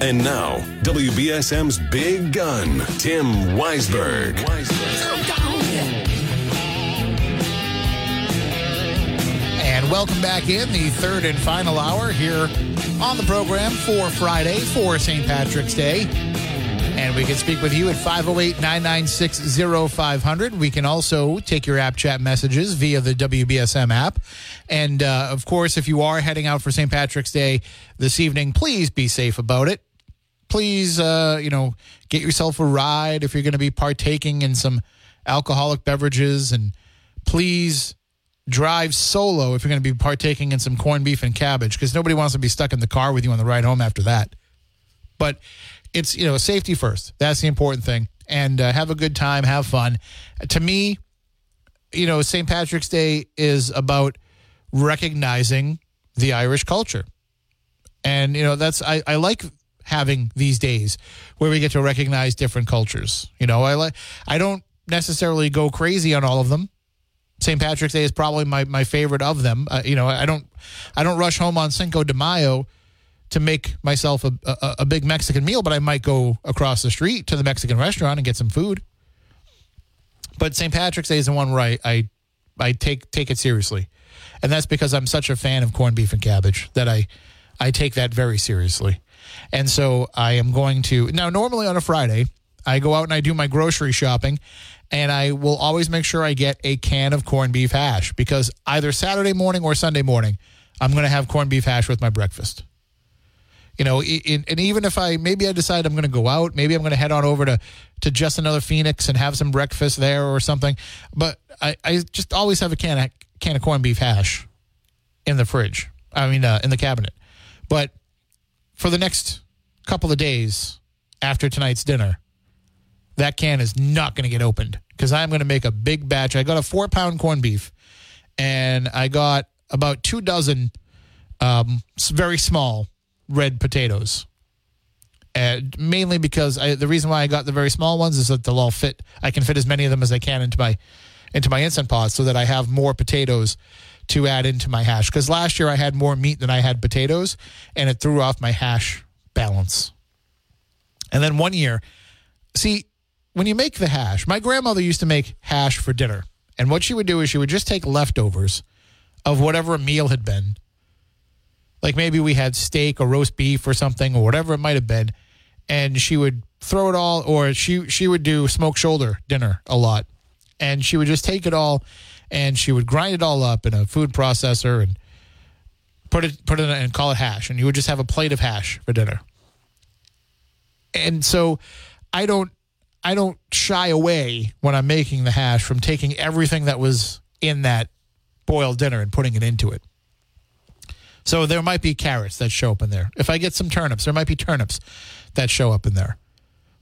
And now, WBSM's big gun, Tim Weisberg. And welcome back in the third and final hour here on the program for Friday for St. Patrick's Day. And we can speak with you at 508 996 0500. We can also take your app chat messages via the WBSM app. And uh, of course, if you are heading out for St. Patrick's Day this evening, please be safe about it. Please, uh, you know, get yourself a ride if you're going to be partaking in some alcoholic beverages. And please drive solo if you're going to be partaking in some corned beef and cabbage because nobody wants to be stuck in the car with you on the ride home after that. But it's, you know, safety first. That's the important thing. And uh, have a good time, have fun. To me, you know, St. Patrick's Day is about recognizing the Irish culture. And, you know, that's, I, I like having these days where we get to recognize different cultures. You know, I like, I don't necessarily go crazy on all of them. St. Patrick's Day is probably my, my favorite of them. Uh, you know, I don't I don't rush home on Cinco de Mayo to make myself a, a, a big Mexican meal, but I might go across the street to the Mexican restaurant and get some food. But St. Patrick's Day is the one where I, I I take take it seriously, and that's because I'm such a fan of corned beef and cabbage that I I take that very seriously, and so I am going to now. Normally on a Friday, I go out and I do my grocery shopping, and I will always make sure I get a can of corned beef hash because either Saturday morning or Sunday morning, I'm going to have corned beef hash with my breakfast. You know, and even if I maybe I decide I'm going to go out, maybe I'm going to head on over to to just another Phoenix and have some breakfast there or something. But I, I just always have a can of can of corned beef hash in the fridge. I mean, uh, in the cabinet. But for the next couple of days after tonight's dinner, that can is not going to get opened because I'm going to make a big batch. I got a four pound corned beef, and I got about two dozen um, very small red potatoes. And mainly because I, the reason why I got the very small ones is that they'll all fit. I can fit as many of them as I can into my into my instant pot, so that I have more potatoes to add into my hash. Because last year I had more meat than I had potatoes, and it threw off my hash balance. And then one year, see, when you make the hash, my grandmother used to make hash for dinner. And what she would do is she would just take leftovers of whatever a meal had been. Like maybe we had steak or roast beef or something or whatever it might have been. And she would throw it all, or she, she would do smoked shoulder dinner a lot. And she would just take it all and she would grind it all up in a food processor and put it put it in and call it hash. And you would just have a plate of hash for dinner. And so I don't I don't shy away when I'm making the hash from taking everything that was in that boiled dinner and putting it into it. So there might be carrots that show up in there. If I get some turnips, there might be turnips that show up in there.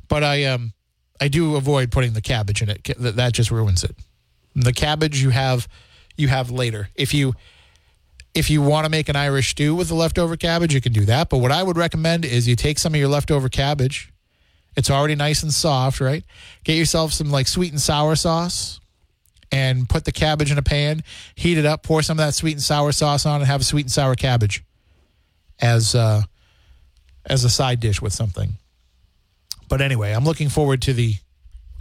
But I um I do avoid putting the cabbage in it. That that just ruins it. The cabbage you have you have later. If you if you want to make an Irish stew with the leftover cabbage, you can do that. But what I would recommend is you take some of your leftover cabbage. It's already nice and soft, right? Get yourself some like sweet and sour sauce and put the cabbage in a pan, heat it up, pour some of that sweet and sour sauce on, and have a sweet and sour cabbage as uh, as a side dish with something. But anyway, I'm looking forward to the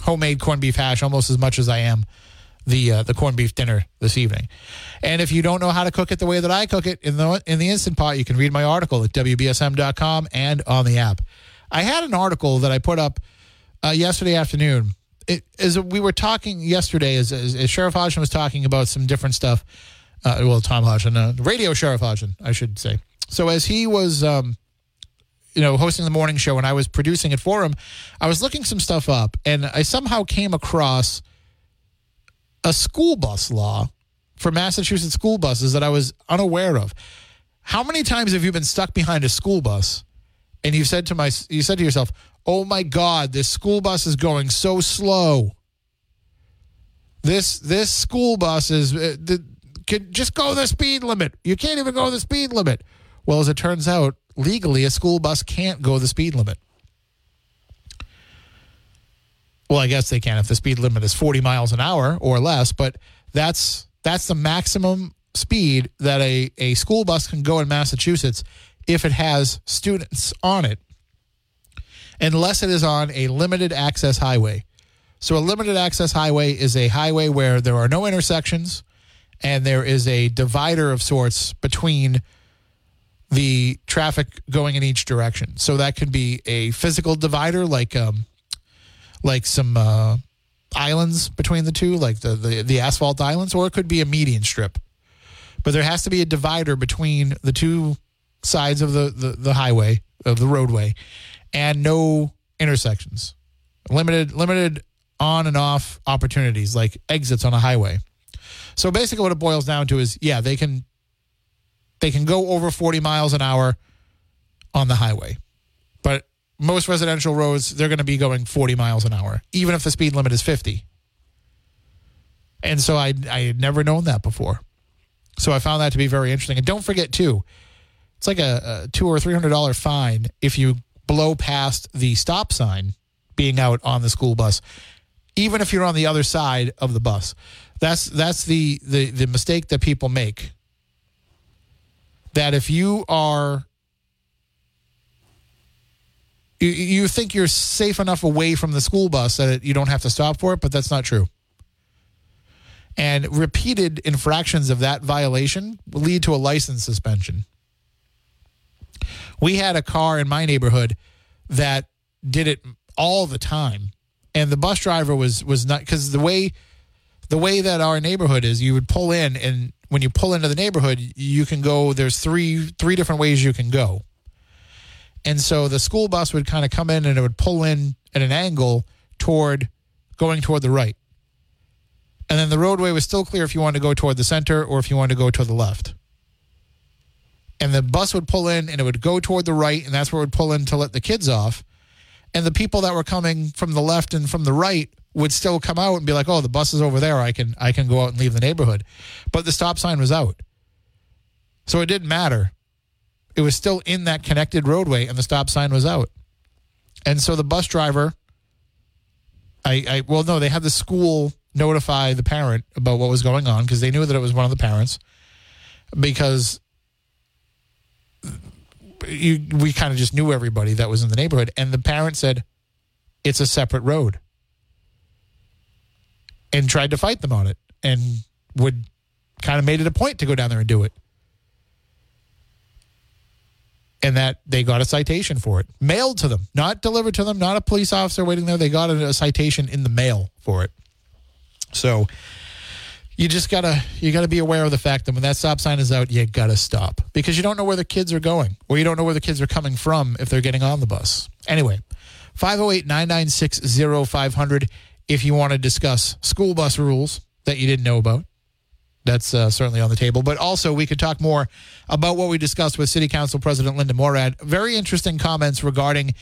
homemade corned beef hash almost as much as I am the uh, the corned beef dinner this evening. And if you don't know how to cook it the way that I cook it in the in the instant pot, you can read my article at wbsm.com and on the app. I had an article that I put up uh, yesterday afternoon. It, as we were talking yesterday, as, as, as Sheriff Hodgson was talking about some different stuff. Uh, well, Tom Hodgson, uh, radio Sheriff Hodgson, I should say. So as he was, um, you know, hosting the morning show and I was producing it for him, I was looking some stuff up, and I somehow came across a school bus law for Massachusetts school buses that I was unaware of. How many times have you been stuck behind a school bus and you said to my you said to yourself, "Oh my god, this school bus is going so slow." this this school bus is uh, the, can just go the speed limit. You can't even go the speed limit. Well, as it turns out, legally, a school bus can't go the speed limit. Well, I guess they can if the speed limit is 40 miles an hour or less, but that's that's the maximum speed that a, a school bus can go in Massachusetts if it has students on it, unless it is on a limited access highway. So, a limited access highway is a highway where there are no intersections and there is a divider of sorts between the traffic going in each direction. So, that could be a physical divider, like um, like some uh, islands between the two, like the, the, the asphalt islands, or it could be a median strip. But there has to be a divider between the two sides of the, the, the highway, of the roadway, and no intersections. Limited limited on and off opportunities like exits on a highway. So basically what it boils down to is yeah, they can they can go over 40 miles an hour on the highway. But most residential roads they're going to be going 40 miles an hour even if the speed limit is 50. And so I I had never known that before. So I found that to be very interesting. And don't forget too, it's like a, a two or three hundred dollar fine if you blow past the stop sign being out on the school bus even if you're on the other side of the bus. That's that's the the the mistake that people make. That if you are you, you think you're safe enough away from the school bus that you don't have to stop for it, but that's not true. And repeated infractions of that violation will lead to a license suspension. We had a car in my neighborhood that did it all the time and the bus driver was was not because the way the way that our neighborhood is, you would pull in, and when you pull into the neighborhood, you can go. There's three three different ways you can go, and so the school bus would kind of come in and it would pull in at an angle toward going toward the right, and then the roadway was still clear if you wanted to go toward the center or if you wanted to go toward the left. And the bus would pull in and it would go toward the right, and that's where it would pull in to let the kids off and the people that were coming from the left and from the right would still come out and be like, "Oh, the bus is over there. I can I can go out and leave the neighborhood." But the stop sign was out. So it didn't matter. It was still in that connected roadway and the stop sign was out. And so the bus driver I, I well no, they had the school notify the parent about what was going on because they knew that it was one of the parents because you, we kind of just knew everybody that was in the neighborhood. And the parent said, it's a separate road. And tried to fight them on it and would kind of made it a point to go down there and do it. And that they got a citation for it, mailed to them, not delivered to them, not a police officer waiting there. They got a, a citation in the mail for it. So, you just gotta you gotta be aware of the fact that when that stop sign is out, you gotta stop because you don't know where the kids are going or you don't know where the kids are coming from if they're getting on the bus. Anyway, 508-996-0500 if you want to discuss school bus rules that you didn't know about. That's uh, certainly on the table. But also, we could talk more about what we discussed with City Council President Linda Morad. Very interesting comments regarding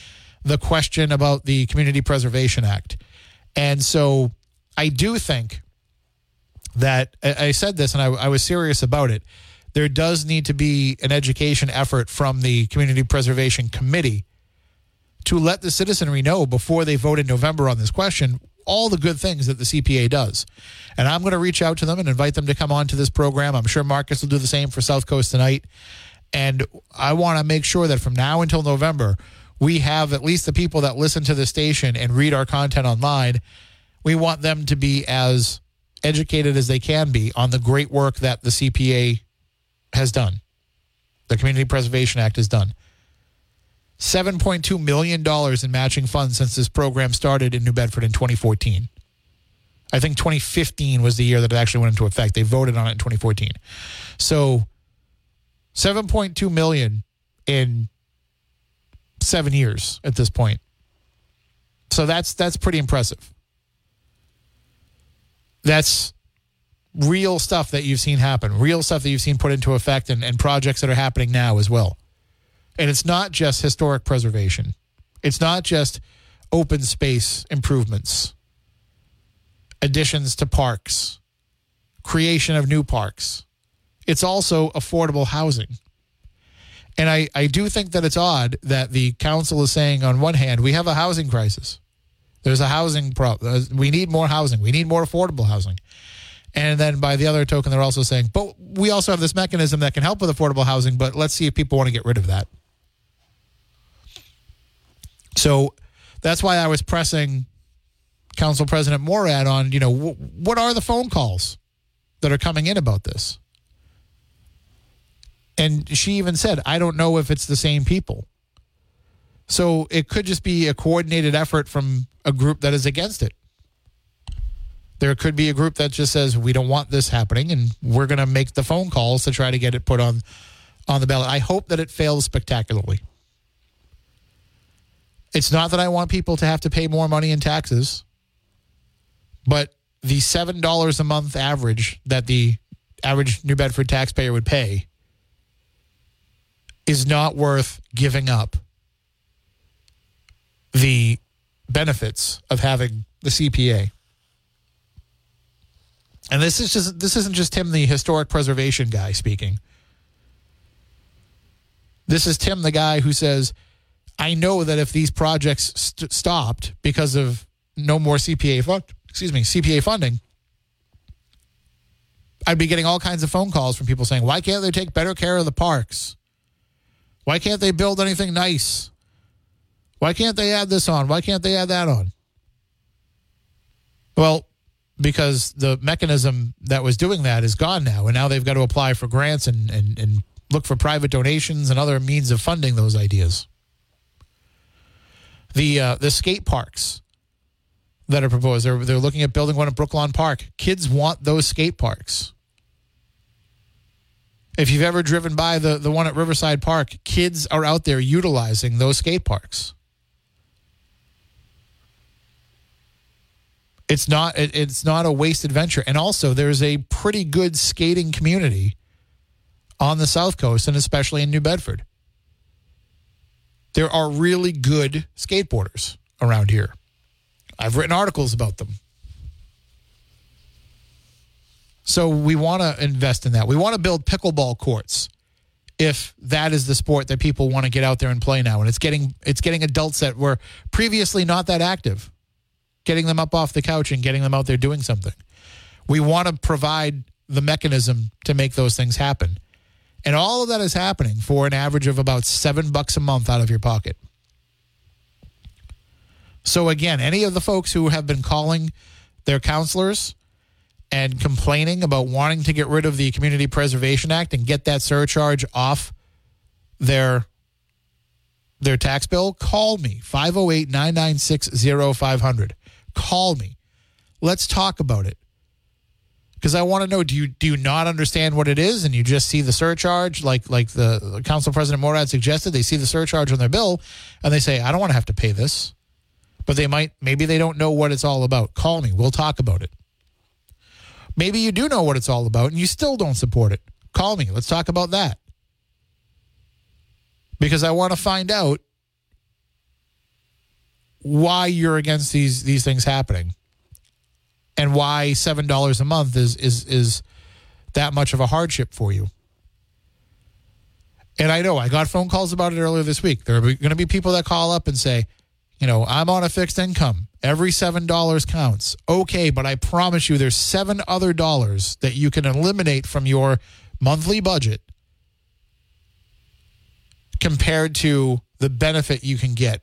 the question about the Community Preservation Act. And so I do think that I said this and I, I, was serious about it. There does need to be an education effort from the Community Preservation Committee to let the citizenry know before they vote in November on this question all the good things that the CPA does. And I'm going to reach out to them and invite them to come on to this program. I'm sure Marcus will do the same for South Coast tonight. And I want to make sure that from now until November, we have at least the people that listen to the station and read our content online. We want them to be as educated as they can be on the great work that the CPA has done, the Community Preservation Act has done. $7.2 million in matching funds since this program started in New Bedford in 2014. I think 2015 was the year that it actually went into effect. They voted on it in 2014. So 7.2 million in 7 years at this point. So that's that's pretty impressive that's real stuff that you've seen happen, real stuff that you've seen put into effect, and, and projects that are happening now as well. And it's not just historic preservation, it's not just open space improvements. additions to parks, creation of new parks. It's also affordable housing. And I, I do think that it's odd that the council is saying, on one hand, we have a housing crisis. There's a housing problem. Uh, we need more housing. We need more affordable housing. And then by the other token, they're also saying, but we also have this mechanism that can help with affordable housing, but let's see if people want to get rid of that. So that's why I was pressing Council President Morad on, you know, what are the phone calls that are coming in about this? And she even said, I don't know if it's the same people. So it could just be a coordinated effort from a group that is against it. There could be a group that just says we don't want this happening and we're going to make the phone calls to try to get it put on on the ballot. I hope that it fails spectacularly. It's not that I want people to have to pay more money in taxes, but the $7 a month average that the average New Bedford taxpayer would pay is not worth giving up the benefits of having the CPA. And this is just this isn't just Tim the historic preservation guy speaking. This is Tim the guy who says, "I know that if these projects st- stopped because of no more CPA fund, excuse me, CPA funding, I'd be getting all kinds of phone calls from people saying, "Why can't they take better care of the parks? Why can't they build anything nice? Why can't they add this on? Why can't they add that on?" Well, because the mechanism that was doing that is gone now, and now they've got to apply for grants and, and, and look for private donations and other means of funding those ideas. The uh, the skate parks that are proposed, they're, they're looking at building one at Brooklawn Park. Kids want those skate parks. If you've ever driven by the, the one at Riverside Park, kids are out there utilizing those skate parks. It's not it, it's not a waste adventure. And also there's a pretty good skating community on the South Coast and especially in New Bedford. There are really good skateboarders around here. I've written articles about them. So we want to invest in that. We want to build pickleball courts if that is the sport that people want to get out there and play now and it's getting it's getting adults that were previously not that active getting them up off the couch and getting them out there doing something. We want to provide the mechanism to make those things happen. And all of that is happening for an average of about seven bucks a month out of your pocket. So, again, any of the folks who have been calling their counselors and complaining about wanting to get rid of the Community Preservation Act and get that surcharge off their their tax bill, call me 508 996 0500 call me. Let's talk about it. Because I want to know do you do you not understand what it is and you just see the surcharge like like the council president Morad suggested they see the surcharge on their bill and they say I don't want to have to pay this. But they might maybe they don't know what it's all about. Call me. We'll talk about it. Maybe you do know what it's all about and you still don't support it. Call me. Let's talk about that. Because I want to find out why you're against these these things happening and why seven dollars a month is is is that much of a hardship for you. And I know I got phone calls about it earlier this week. There are going to be people that call up and say, you know, I'm on a fixed income. Every seven dollars counts. Okay, but I promise you, there's seven other dollars that you can eliminate from your monthly budget compared to the benefit you can get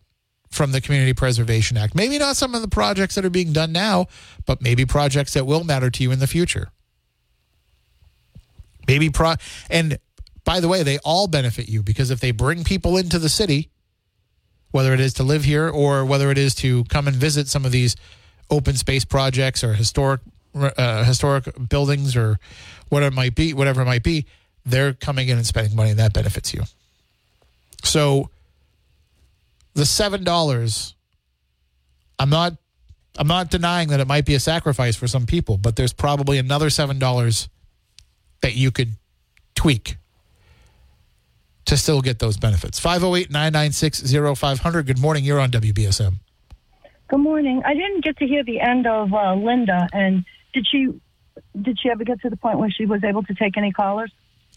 from the Community Preservation Act. Maybe not some of the projects that are being done now, but maybe projects that will matter to you in the future. Maybe pro and by the way, they all benefit you because if they bring people into the city, whether it is to live here or whether it is to come and visit some of these open space projects or historic uh, historic buildings or whatever it might be, whatever it might be, they're coming in and spending money, and that benefits you. So the seven dollars i'm not i'm not denying that it might be a sacrifice for some people but there's probably another seven dollars that you could tweak to still get those benefits 508-996-0500 good morning you're on wbsm Good morning. I didn't get to hear the end of uh, Linda, and did she did she ever get to the point where she was able to take any callers?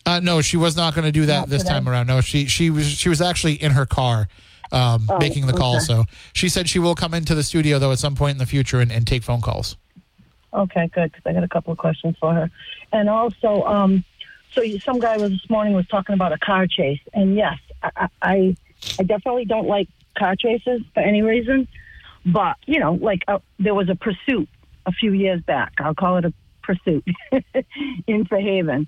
Uh, no, she was not going to do that Not this today. time around. No, she she was she was actually in her car um, Oh, making the call. okay. So she said she will come into the studio though at some point in the future and, and take phone calls. Okay, good, because I got a couple of questions for her. And also, um, so you, some guy was this morning was talking about a car chase, and yes, I, I, I definitely don't like car chases for any reason. But you know, like uh, there was a pursuit a few years back. I'll call it a pursuit in Fairhaven,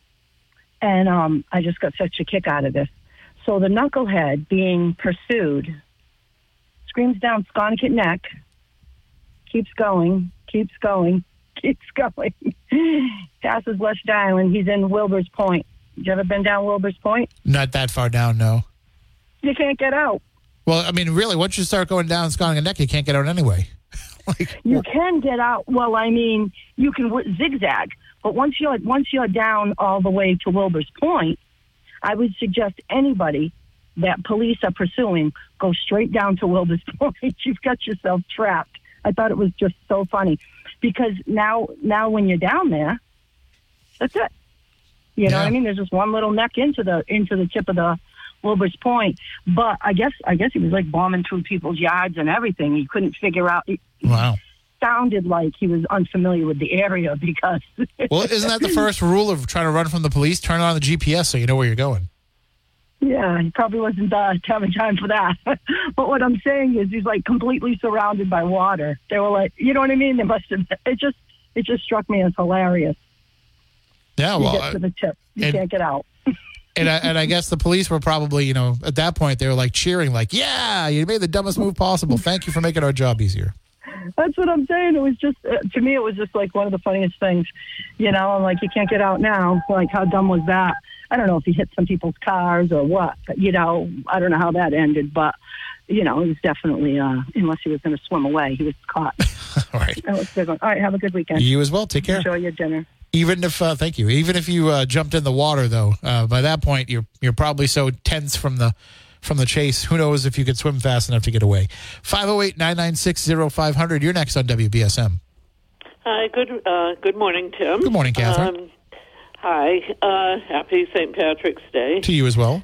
and um, I just got such a kick out of this. So the knucklehead being pursued screams down Sconticut Neck, keeps going, keeps going, keeps going. Passes West Island. He's in Wilbur's Point. You ever been down Wilbur's Point? Not that far down, no. You can't get out. Well, I mean, really, once you start going down Sconticut Neck, you can't get out anyway. like, You can get out. Well, I mean, you can w- zigzag, but once you're once you're down all the way to Wilbur's Point, I would suggest anybody that police are pursuing go straight down to Wilbur's Point. You've got yourself trapped. I thought it was just so funny because now now when you're down there, that's it. You know what I mean? There's just one little neck into the into the tip of the Wilbur's Point. But I guess I guess he was like bombing through people's yards and everything. He couldn't figure out. Wow. Sounded like he was unfamiliar with the area because. Well, isn't that the first rule of trying to run from the police? Turn on the GPS so you know where you're going. Yeah, he probably wasn't uh, having time for that. but what I'm saying is, he's like completely surrounded by water. They were like, you know what I mean? They must have. It just, it just struck me as hilarious. Yeah, You well, get to the tip, you and- can't get out. and I, and I guess the police were probably, you know, at that point they were like cheering, like, "Yeah, you made the dumbest move possible. Thank you for making our job easier." That's what I'm saying. It was just, uh, to me, it was just like one of the funniest things. You know, I'm like, you can't get out now. Like, how dumb was that? I don't know if he hit some people's cars or what. But, you know, I don't know how that ended, but. You know, it was definitely, uh, unless he was going to swim away, he was caught. All right, That was a good one. All right, have a good weekend. you as well. Take care. Enjoy your dinner. Even if, uh, thank you. Even if you uh, jumped in the water, though, uh, by that point you're you're probably so tense from the from the chase. Who knows if you could swim fast enough to get away? 508-996-0500. You're next on WBSM. Hi, good uh, good morning, Tim. Good morning, Catherine. Um, hi, uh, happy St. Patrick's Day. To you as well.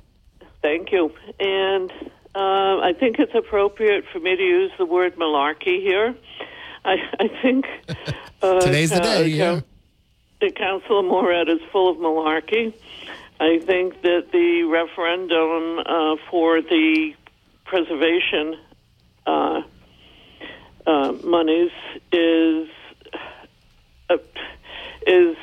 Thank you. And uh, I think it's appropriate for me to use the word malarkey here. I, I think uh, Today's the uh, day. Yeah. Coun- that Councilor Morad is full of malarkey. I think that the referendum uh, for the preservation uh, uh, monies is uh, is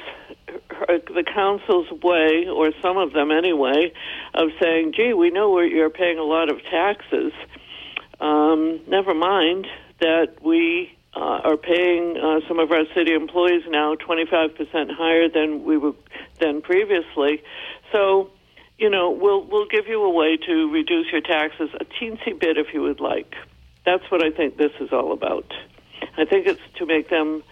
the council's way, or some of them anyway, of saying, "Gee, we know you're paying a lot of taxes. Um, never mind that we." Uh, are paying uh, some of our city employees now 25% higher than we were than previously. So, you know, we'll we'll give you a way to reduce your taxes a teensy bit if you would like. That's what I think this is all about. I think it's to make them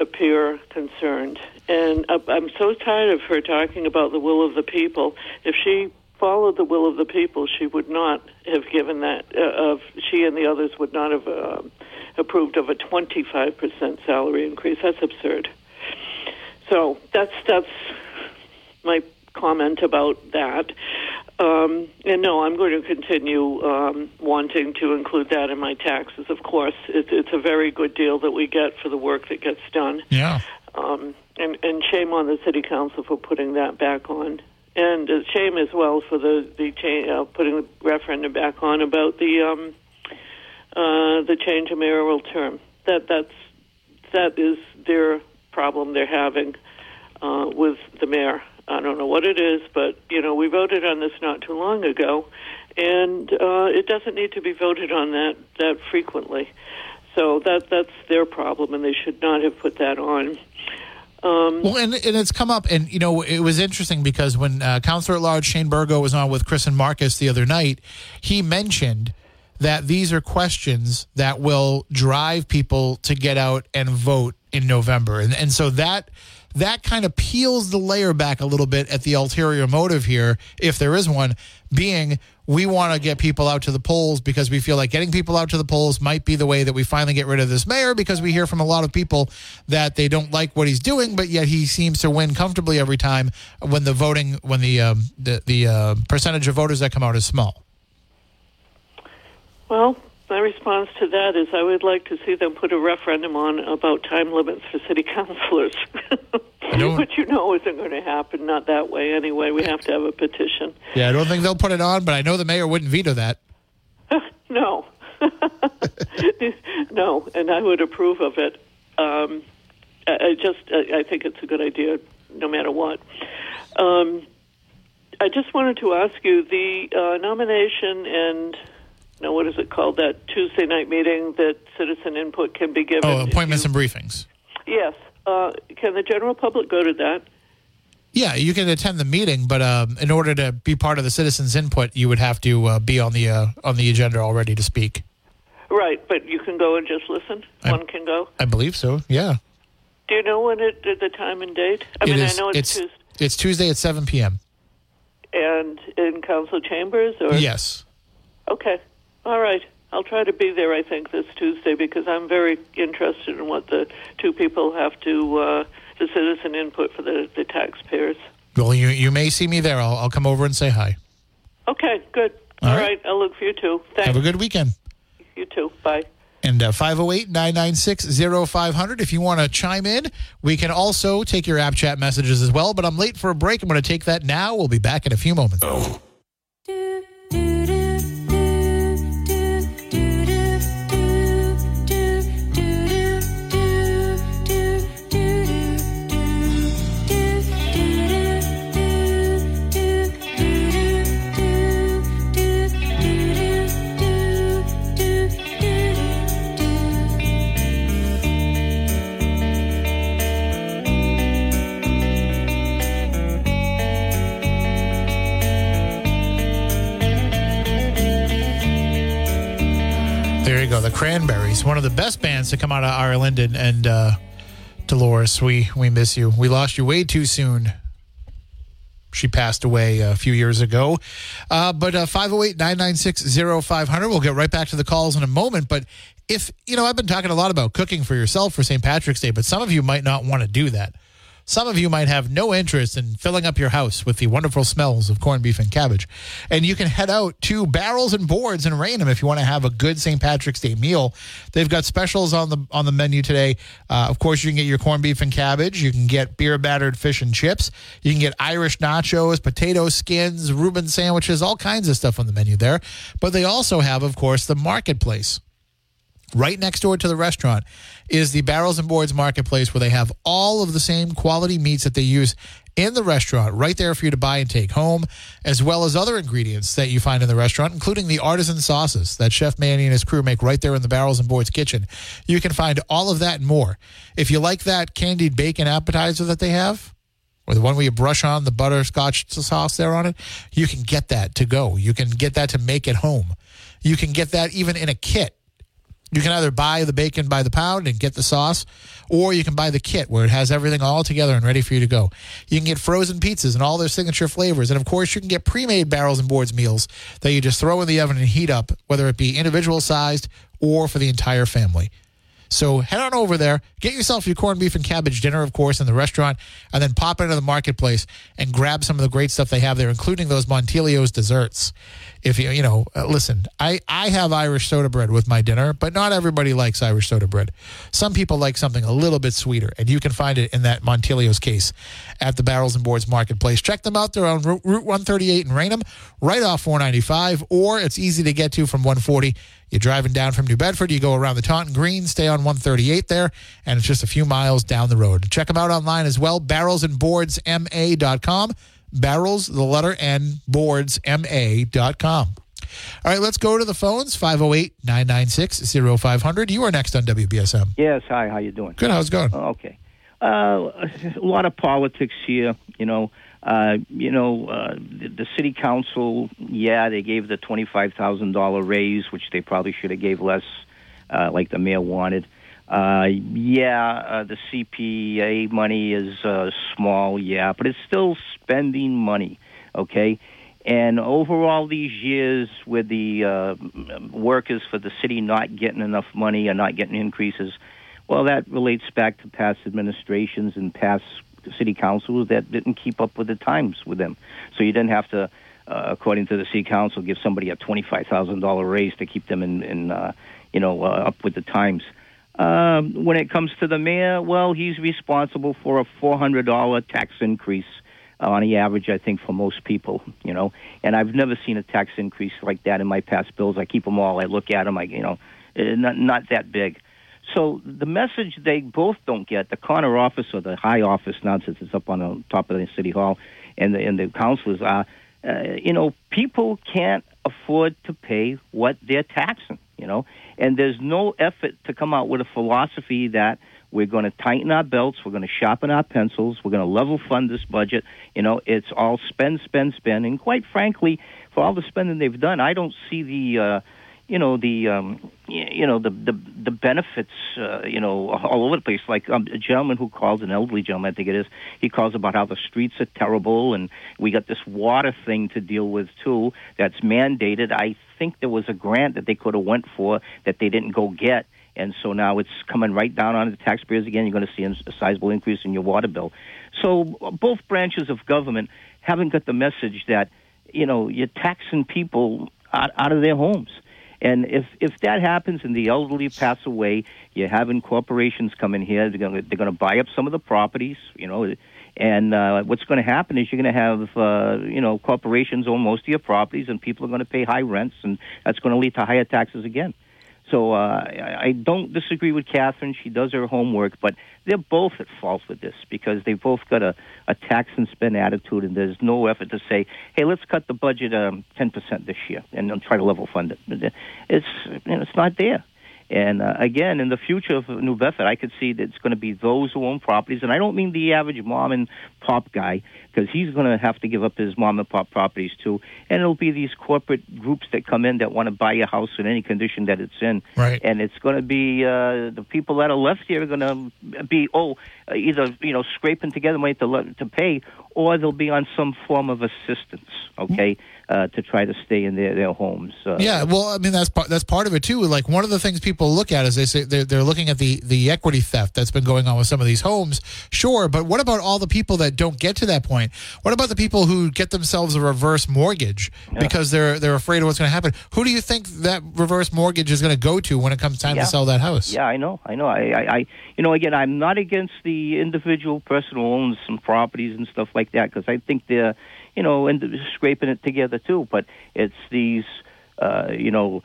appear concerned. And I'm so tired of her talking about the will of the people. If she followed the will of the people, she would not have given that. Uh, of she and the others would not have uh, approved of a 25 percent salary increase. That's absurd. So that's that's my comment about that. Um, and no, I'm going to continue um, wanting to include that in my taxes. Of course, it's, it's a very good deal that we get for the work that gets done. Yeah. Um, and, and shame on the city council for putting that back on. And uh, shame as well for the the cha- uh, putting the referendum back on about the um, uh, the change of mayoral term. That that's that is their problem they're having uh, with the mayor. I don't know what it is, but you know we voted on this not too long ago, and uh, it doesn't need to be voted on that that frequently. So that that's their problem, and they should not have put that on. Um, Well, and, and it's come up, and you know, it was interesting because when uh, Counselor at Large Shane Burgo was on with Chris and Marcus the other night, he mentioned that these are questions that will drive people to get out and vote in November, and and so that that kind of peels the layer back a little bit at the ulterior motive here, if there is one, being we want to get people out to the polls because we feel like getting people out to the polls might be the way that we finally get rid of this mayor because we hear from a lot of people that they don't like what he's doing, but yet he seems to win comfortably every time when the voting, when the um, the, the uh, percentage of voters that come out is small. Well, my response to that is I would like to see them put a referendum on about time limits for city councilors, which you know isn't going to happen. Not that way anyway. We have to have a petition. Yeah, I don't think they'll put it on, but I know the mayor wouldn't veto that. no, no, and I would approve of it. Um, I, I just I, I think it's a good idea, no matter what. Um, I just wanted to ask you the uh, nomination and no, what is it called? That Tuesday night meeting that citizen input can be given. Oh, appointments you, and briefings. Yes. Uh, can the general public go to that? Yeah, you can attend the meeting, but um, in order to be part of the citizens' input, you would have to uh, be on the uh, on the agenda already to speak. Right, but you can go and just listen. I, One can go. I believe so. Yeah. Do you know when it the time and date? I It mean, is- I know it's, it's Tuesday it's Tuesday at seven p.m. and in council chambers, or Yes. Okay. All right. I'll try to be there, I think, this Tuesday because I'm very interested in what the two people have to, uh, the citizen input for the, the taxpayers. Well, you you may see me there. I'll, I'll come over and say hi. Okay, good. All All right. right. I'll look for you too. Have a good weekend. You too. Bye. And uh, 508 996 0500. If you want to chime in, we can also take your app chat messages as well. But I'm late for a break. I'm going to take that now. We'll be back in a few moments. Oh. One of the best bands to come out of Ireland. And, and uh, Dolores, we, we miss you. We lost you way too soon. She passed away a few years ago. Uh, but 508 996 0500. We'll get right back to the calls in a moment. But if, you know, I've been talking a lot about cooking for yourself for St. Patrick's Day, but some of you might not want to do that. Some of you might have no interest in filling up your house with the wonderful smells of corned beef and cabbage. And you can head out to Barrels and Boards in Raynham if you want to have a good St. Patrick's Day meal. They've got specials on the on the menu today. Uh, of course, you can get your corned beef and cabbage. You can get beer battered fish and chips. You can get Irish nachos, potato skins, Reuben sandwiches, all kinds of stuff on the menu there. But they also have, of course, the marketplace. Right next door to the restaurant is the Barrels and Boards Marketplace where they have all of the same quality meats that they use in the restaurant right there for you to buy and take home, as well as other ingredients that you find in the restaurant, including the artisan sauces that Chef Manny and his crew make right there in the Barrels and Boards kitchen. You can find all of that and more. If you like that candied bacon appetizer that they have, or the one where you brush on the butterscotch sauce there on it, you can get that to go. You can get that to make at home. You can get that even in a kit. You can either buy the bacon by the pound and get the sauce, or you can buy the kit where it has everything all together and ready for you to go. You can get frozen pizzas and all their signature flavors. And of course, you can get pre made barrels and boards meals that you just throw in the oven and heat up, whether it be individual sized or for the entire family. So head on over there, get yourself your corned beef and cabbage dinner, of course, in the restaurant, and then pop into the marketplace and grab some of the great stuff they have there, including those Montilio's desserts. If you, you know, uh, listen, I, I have Irish soda bread with my dinner, but not everybody likes Irish soda bread. Some people like something a little bit sweeter, and you can find it in that Montilio's case at the Barrels and Boards Marketplace. Check them out. They're on Route Route 138 in Raynham, right off 495, or it's easy to get to from 140. You're driving down from New Bedford, you go around the Taunton Green, stay on 138 there, and it's just a few miles down the road. Check them out online as well, barrelsandboardsma.com. Barrels, the letter N, boardsma.com. All right, let's go to the phones, 508-996-0500. You are next on WBSM. Yes, hi, how you doing? Good, how's it going? Okay. Uh, a lot of politics here, you know. Uh, you know, uh, the, the city council, yeah, they gave the twenty-five thousand dollar raise, which they probably should have gave less, uh, like the mayor wanted. Uh, yeah, uh, the CPA money is uh, small, yeah, but it's still spending money, okay? And overall, these years with the uh, workers for the city not getting enough money or not getting increases, well, that relates back to past administrations and past city councils that didn't keep up with the times with them. So you didn't have to, uh, according to the city council, give somebody a twenty-five thousand dollar raise to keep them in, in uh, you know, uh, up with the times. Um, when it comes to the mayor, well, he's responsible for a four hundred dollar tax increase on the average, I think, for most people, you know. And I've never seen a tax increase like that in my past bills. I keep them all. I look at them. I, you know, eh, not not that big. So the message they both don't get, the corner office or the high office now, since it's up on the top of the city hall, and the and the are, uh, you know, people can't afford to pay what they're taxing, you know, and there's no effort to come out with a philosophy that we're going to tighten our belts. We're going to sharpen our pencils. We're going to level fund this budget. You know, it's all spend, spend, spend. And quite frankly, for all the spending they've done, I don't see the, uh, you know, the, um, you know, the the the benefits, uh, you know, all over the place. Like um, a gentleman who calls, an elderly gentleman, I think it is. He calls about how the streets are terrible, and we got this water thing to deal with too. That's mandated. I think there was a grant that they could have went for that they didn't go get and so now it's coming right down on the taxpayers again. You're going to see a sizable increase in your water bill. So both branches of government haven't got the message that you know you're taxing people out, out of their homes. And if if that happens and the elderly pass away, you're having corporations come in here. They're going to, they're going to buy up some of the properties, you know. And uh, what's going to happen is you're going to have uh, you know corporations own most of your properties, and people are going to pay high rents, and that's going to lead to higher taxes again. So uh, I don't disagree with Catherine. She does her homework, but they're both at fault with this because they've both got a, a tax and spend attitude, and there's no effort to say, "Hey, let's cut the budget um, 10% this year and try to level fund it." It's you know, it's not there. And uh, again, in the future of New Bedford, I could see that it's going to be those who own properties, and I don't mean the average mom and pop guy because he's going to have to give up his mom and pop properties too. And it'll be these corporate groups that come in that want to buy your house in any condition that it's in. Right. And it's going to be uh, the people that are left here are going to be oh either you know scraping together money to to pay, or they'll be on some form of assistance. Okay. Mm-hmm uh, to try to stay in their, their homes. Uh, yeah, well, I mean that's part that's part of it too. Like one of the things people look at is they say they're, they're looking at the the equity theft that's been going on with some of these homes. Sure, but what about all the people that don't get to that point? What about the people who get themselves a reverse mortgage because they're they're afraid of what's going to happen? Who do you think that reverse mortgage is going to go to when it comes time yeah. to sell that house? Yeah, I know, I know. I, I, I, you know, again, I'm not against the individual person who owns some properties and stuff like that because I think they're you know, and scraping it together too. But it's these, uh, you know,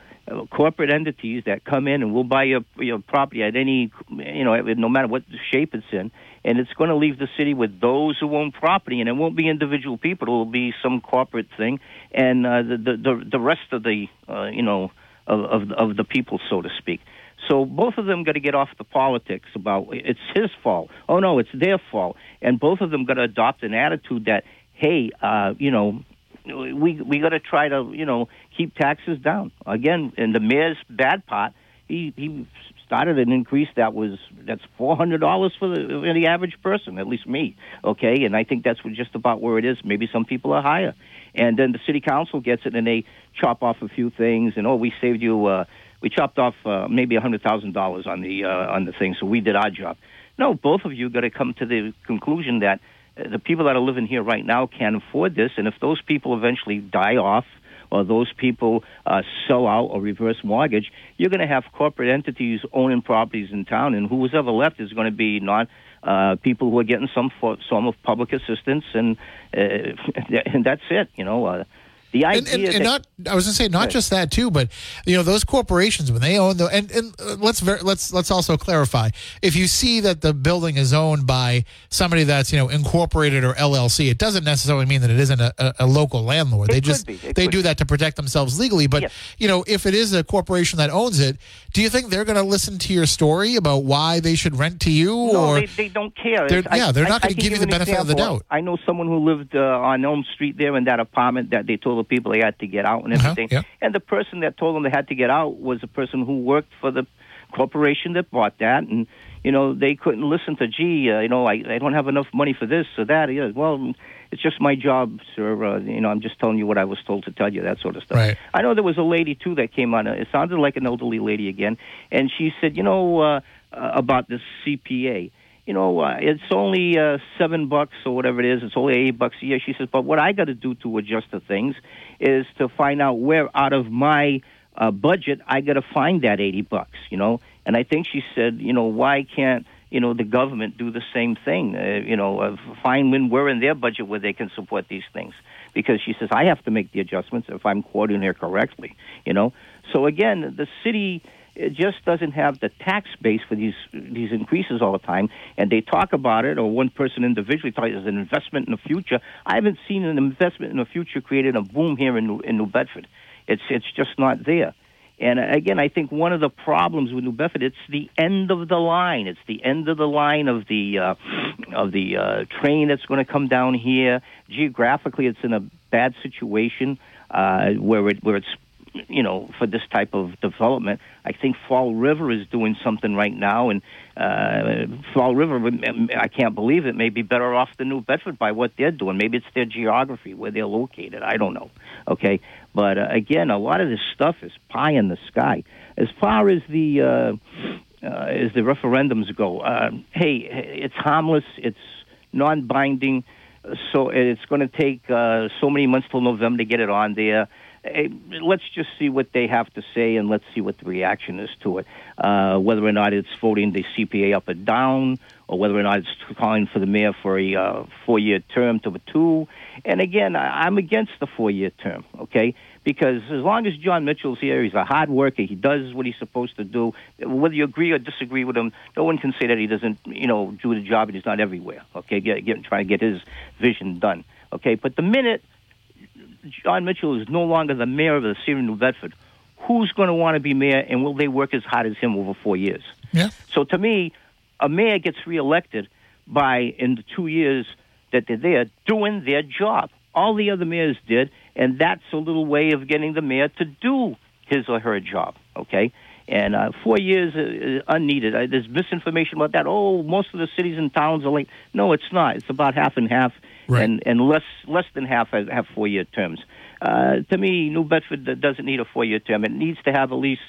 corporate entities that come in and will buy your your property at any, you know, no matter what shape it's in, and it's going to leave the city with those who own property, and it won't be individual people; it will be some corporate thing, and uh, the, the the rest of the, uh, you know, of, of of the people, so to speak. So both of them got to get off the politics about it's his fault. Oh no, it's their fault. And both of them got to adopt an attitude that hey, uh, you know, we we got to try to you know keep taxes down again. And the mayor's bad part, he he started an increase that was that's four hundred dollars for the for the average person, at least me. Okay, and I think that's just about where it is. Maybe some people are higher, and then the city council gets it and they chop off a few things, and oh, we saved you. Uh, we chopped off uh, maybe a hundred thousand dollars on the uh, on the thing, so we did our job. No, both of you got to come to the conclusion that the people that are living here right now can't afford this, and if those people eventually die off or those people uh, sell out or reverse mortgage, you're going to have corporate entities owning properties in town, and who's ever left is going to be not uh, people who are getting some form of public assistance, and uh, and that's it. You know, uh, the idea and, and, and that, not I was going to say not just that too, but you know those corporations when they own the and, and uh, let's ver, let's let's also clarify if you see that the building is owned by somebody that's you know incorporated or LLC, it doesn't necessarily mean that it isn't a, a, a local landlord. It they just they do be. that to protect themselves legally. But yes. you know if it is a corporation that owns it, do you think they're going to listen to your story about why they should rent to you? No, or they, they don't care. They're, I, yeah, they're not going to give you the benefit example. of the doubt. I know someone who lived uh, on Elm Street there in that apartment that they told the people they had to get out and Uh-huh, everything. yeah. And the person that told them they had to get out was a person who worked for the corporation that bought that, and you know they couldn't listen to, gee, uh, you know, I, I don't have enough money for this or that. Yeah, well, it's just my job, sir. Uh, you know, I'm just telling you what I was told to tell you, that sort of stuff. Right. I know there was a lady too that came on. It sounded like an elderly lady again, and she said, you know, uh, uh, about this CPA. You know, uh, it's only uh, seven bucks or whatever it is. It's only eight bucks a year. She says, but what I got to do to adjust the things is to find out where out of my uh, budget I got to find that eighty bucks. You know, and I think she said, you know, why can't you know the government do the same thing? Uh, you know, uh, find when we're in their budget where they can support these things. Because she says I have to make the adjustments if I'm quoting her correctly. You know, so again, the city it just doesn't have the tax base for these these increases all the time. And they talk about it, or one person individually talks as an investment in the future. I haven't seen an investment in the future creating a boom here in in New Bedford. It's it's just not there. And again, I think one of the problems with New Bedford, it's the end of the line. It's the end of the line of the uh, of the uh, train that's going to come down here. Geographically, it's in a bad situation uh, where it where it's you know, for this type of development. I think Fall River is doing something right now, and uh, Fall River, I can't believe it, may be better off than New Bedford by what they're doing. Maybe it's their geography where they're located. I don't know. Okay, but uh, again, a lot of this stuff is pie in the sky. As far as the uh, uh, as the referendums go, uh, hey, it's harmless. It's non-binding. So it's going to take uh, so many months till November to get it on there hey, let's just see what they have to say and let's see what the reaction is to it. Uh, whether or not it's voting the CPA up or down, or whether or not it's calling for the mayor for a uh, four year term to a two. And again, I, I'm against the four year term, okay? Because as long as Jon Mitchell's here, he's a hard worker. He does what he's supposed to do. Whether you agree or disagree with him, no one can say that he doesn't, you know, do the job and he's not everywhere. Okay, get, get trying to get his vision done. Okay, but the minute Jon Mitchell is no longer the mayor of the city of New Bedford, who's going to want to be mayor, and will they work as hard as him over four years? Yeah. So to me, a mayor gets reelected by in the two years that they're there doing their job. All the other mayors did, and that's a little way of getting the mayor to do his or her job. Okay. And uh, four years is unneeded. Uh, there's misinformation about that. Oh, most of the cities and towns are like, no, it's not. It's about half and half Right. and and less less than half have, have four year terms. Uh, to me, New Bedford doesn't need a four year term. It needs to have at least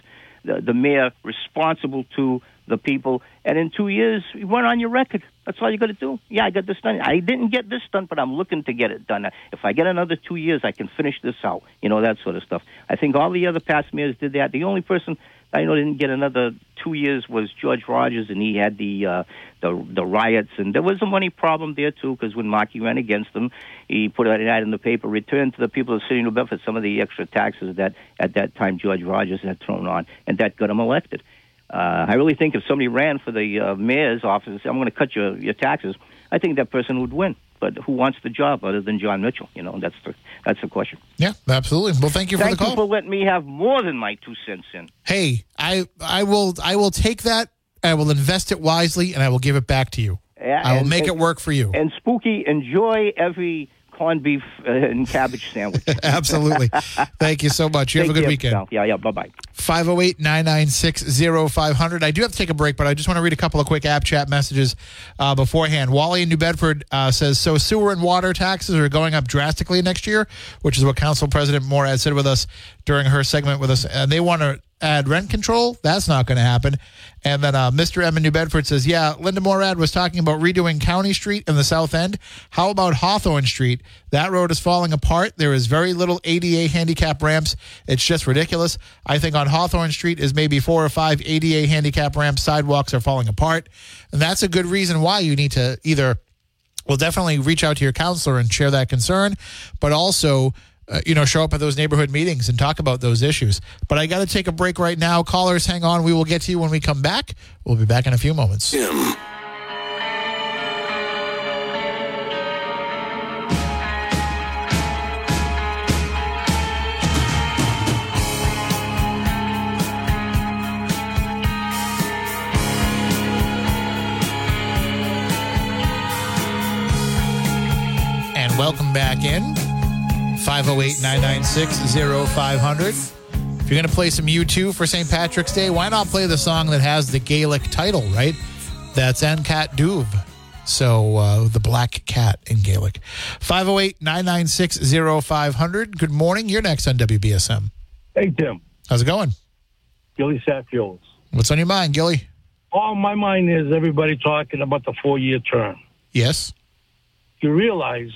the, the mayor responsible to the people, and in two years, you run on your record. That's all you got to do. Yeah, I got this done. I didn't get this done, but I'm looking to get it done. If I get another two years, I can finish this out. You know that sort of stuff. I think all the other past mayors did that. The only person I know didn't get another two years was George Rogers, and he had the uh, the the riots, and there was a money problem there too because when Markey ran against him, he put an ad in the paper, return to the people of the city of New Bedford some of the extra taxes that at that time George Rogers had thrown on, and that got him elected. Uh, I really think if somebody ran for the uh, mayor's office, I'm going to cut your your taxes. I think that person would win. But who wants the job other than Jon Mitchell? You know, that's the that's the question. Yeah, absolutely. Well, thank you for Thank the you call. for letting me have more than my two cents in. hey, I I will I will take that. I will invest it wisely, and I will give it back to you. Yeah, I will and- make and- it work for you. And Spooky, enjoy every corned beef and cabbage sandwich. Absolutely. Thank you so much. You have a good weekend. Yeah, yeah. Bye bye. 508 996 0500. I do have to take a break, but I just want to read a couple of quick app chat messages uh, beforehand. Wally in New Bedford uh, says So sewer and water taxes are going up drastically next year, which is what Council President Morad said with us during her segment with us. And they want to add rent control. That's not going to happen. And then uh, Mr. M in New Bedford says, Yeah, Linda Morad was talking about redoing County Street in the south end. How about Hawthorne Street? That road is falling apart. There is very little ADA handicap ramps. It's just ridiculous. I think on Hawthorne Street is maybe four or five ADA handicap ramps. Sidewalks are falling apart. And that's a good reason why you need to either well, definitely reach out to your counselor and share that concern, but also, uh, you know, show up at those neighborhood meetings and talk about those issues. But I got to take a break right now. Callers, hang on. We will get to you when we come back. We'll be back in a few moments. Tim. And welcome back in. 508 996 0500. If you're going to play some U2 for St. Patrick's Day, why not play the song that has the Gaelic title, right? That's An Cat Dubh. So uh, the black cat in Gaelic. 508 996 0500. Good morning. You're next on WBSM. Hey, Tim. How's it going? Gilly Safios. What's on your mind, Gilly? All my mind is everybody talking about the four year term. Yes. You realize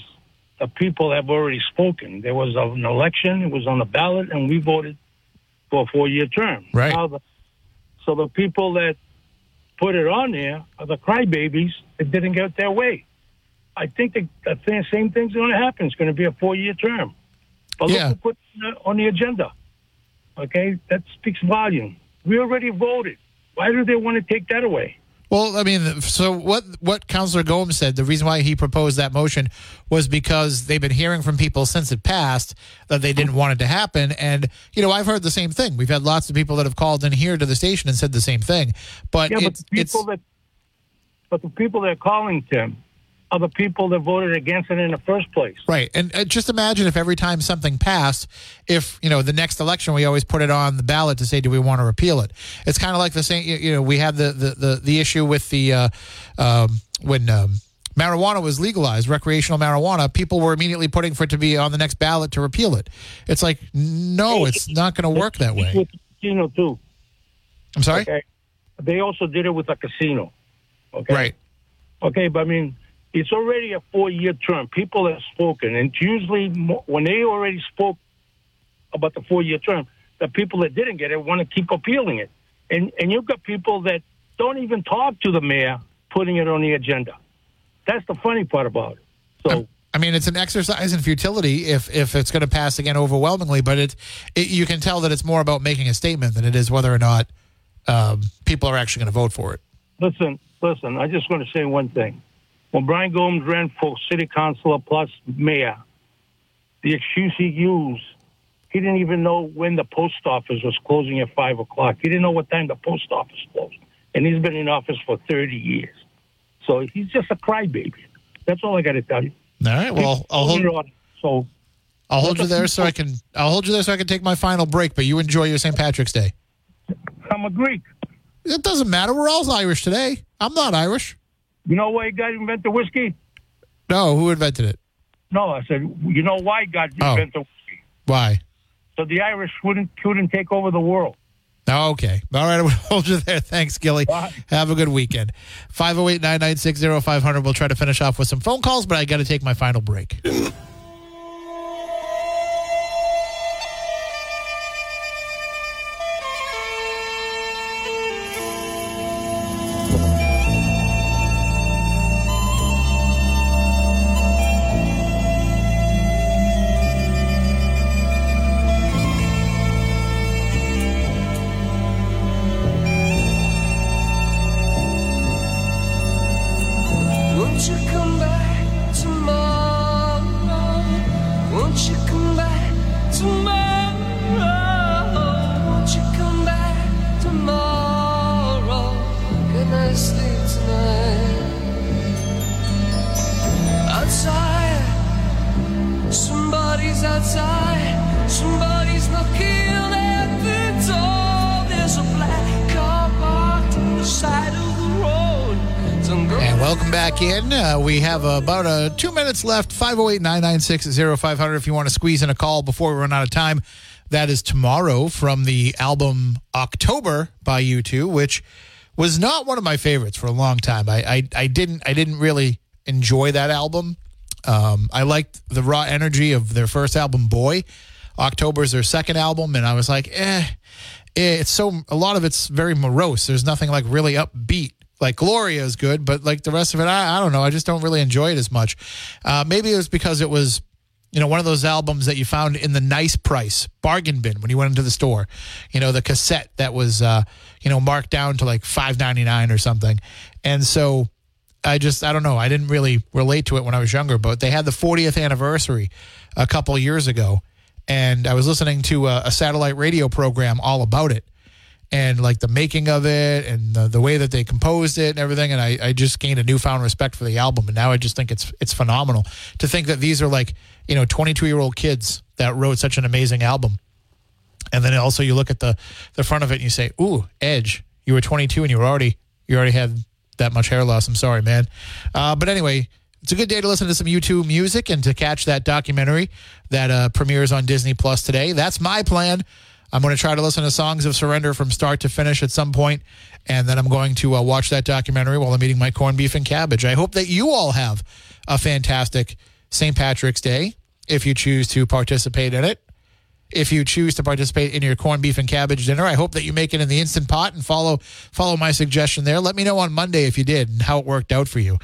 the people have already spoken. There was an election, it was on the ballot, and we voted for a four year term. Right. The, so the people that put it on there are the crybabies that didn't get their way. I think the, the thing, same thing's going to happen. It's going to be a four year term. But Yeah. look who put on the agenda. Okay? That speaks volume. We already voted. Why do they want to take that away? Well, I mean, so what? What Councillor Gomes said, the reason why he proposed that motion was because they've been hearing from people since it passed that they didn't want it to happen, and you know, I've heard the same thing. We've had lots of people that have called in here to the station and said the same thing. But Yeah, but it's the it's that, but the people that are calling Tim are the people that voted against it in the first place. right, and uh, just imagine if every time something passed, if you know the next election we always put it on the ballot to say do we want to repeal it? It's kind of like the same. you- You know, we had the the the, the issue with the uh, um, when. Um, Marijuana was legalized, recreational marijuana. People were immediately putting for it to be on the next ballot to repeal it. It's like, no, it's not going to work that way. Casino too. I'm sorry. Okay. They also did it with a casino. Okay. Right. Okay, but I mean, it's already a four-year term. People have spoken, and usually when they already spoke about the four-year term, the people that didn't get it want to keep appealing it, and and you've got people that don't even talk to the mayor putting it on the agenda. That's the funny part about it. So. I mean, it's an exercise in futility if if it's going to pass again overwhelmingly. But it, it you can tell that it's more about making a statement than it is whether or not um, people are actually going to vote for it. Listen, listen. I just want to say one thing. When Brian Gomes ran for city councilor plus mayor, the excuse he used, he didn't even know when the post office was closing at five o'clock. He didn't know what time the post office closed, and he's been in office for thirty years. So he's just a crybaby. That's all I got to tell you. All right. Well, I'll hold on, So I'll hold you there so I can I'll hold you there so I can take my final break. But you enjoy your St. Patrick's Day. I'm a Greek. It doesn't matter. We're all Irish today. I'm not Irish. You know why God invented whiskey? No, who invented it? No, I said. You know why God Oh. invented whiskey? Why? So the Irish wouldn't couldn't take over the world. Oh, okay. All right. I will hold you there. Thanks, Gilly. Bye. Have a good weekend. 508 996 0500. We'll try to finish off with some phone calls, but I got to take my final break. welcome back in. Uh, we have about uh, two minutes left. 508 996 0500 if you want to squeeze in a call before we run out of time. That is tomorrow from the album October by U2, which was not one of my favorites for a long time. I, I, I didn't I didn't really enjoy that album. Um, I liked the raw energy of their first album, Boy. October is their second album, and I was like, eh, eh, it's so a lot of it's very morose. There's nothing like really upbeat. Like Gloria is good, but like the rest of it, I, I don't know. I just don't really enjoy it as much. Uh, maybe it was because it was, you know, one of those albums that you found in the nice price bargain bin when you went into the store. You know, the cassette that was, uh, you know, marked down to like five ninety nine or something. And so I just I don't know. I didn't really relate to it when I was younger, but they had the 40th anniversary a couple years ago, and I was listening to a, a satellite radio program all about it, and like the making of it and the, the way that they composed it and everything. And I, I just gained a newfound respect for the album, and now I just think it's it's phenomenal to think that these are like you know 22 year old kids that wrote such an amazing album And then also you look at the the front of it and you say, "Ooh, Edge, you were 22 and you were already you already had that much hair loss. I'm sorry, man." Uh, but anyway, it's a good day to listen to some U2 music and to catch that documentary that uh, premieres on Disney Plus today. That's my plan. I'm going to try to listen to Songs of Surrender from start to finish at some point, and then I'm going to uh, watch that documentary while I'm eating my corned beef and cabbage. I hope that you all have a fantastic St. Patrick's Day if you choose to participate in it. If you choose to participate in your corned beef and cabbage dinner, I hope that you make it in the instant pot and follow follow my suggestion there. Let me know on Monday if you did and how it worked out for you.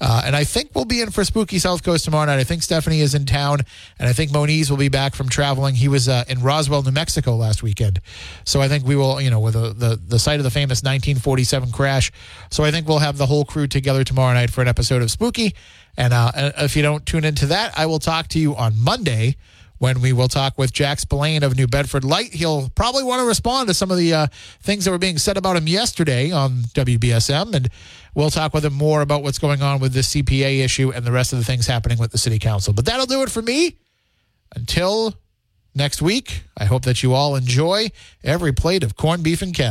Uh, and I think we'll be in for Spooky South Coast tomorrow night. I think Stephanie is in town, and I think Moniz will be back from traveling. He was uh, in Roswell, New Mexico last weekend, so I think we will, you know, with the, the the site of the famous 1947 crash. So I think we'll have the whole crew together tomorrow night for an episode of Spooky. And uh, if you don't tune into that, I will talk to you on Monday when we will talk with Jack Spillane of New Bedford Light. He'll probably want to respond to some of the uh, things that were being said about him yesterday on WBSM, and we'll talk with him more about what's going on with the CPA issue and the rest of the things happening with the city council. But that'll do it for me. Until next week, I hope that you all enjoy every plate of corned beef and cabbage.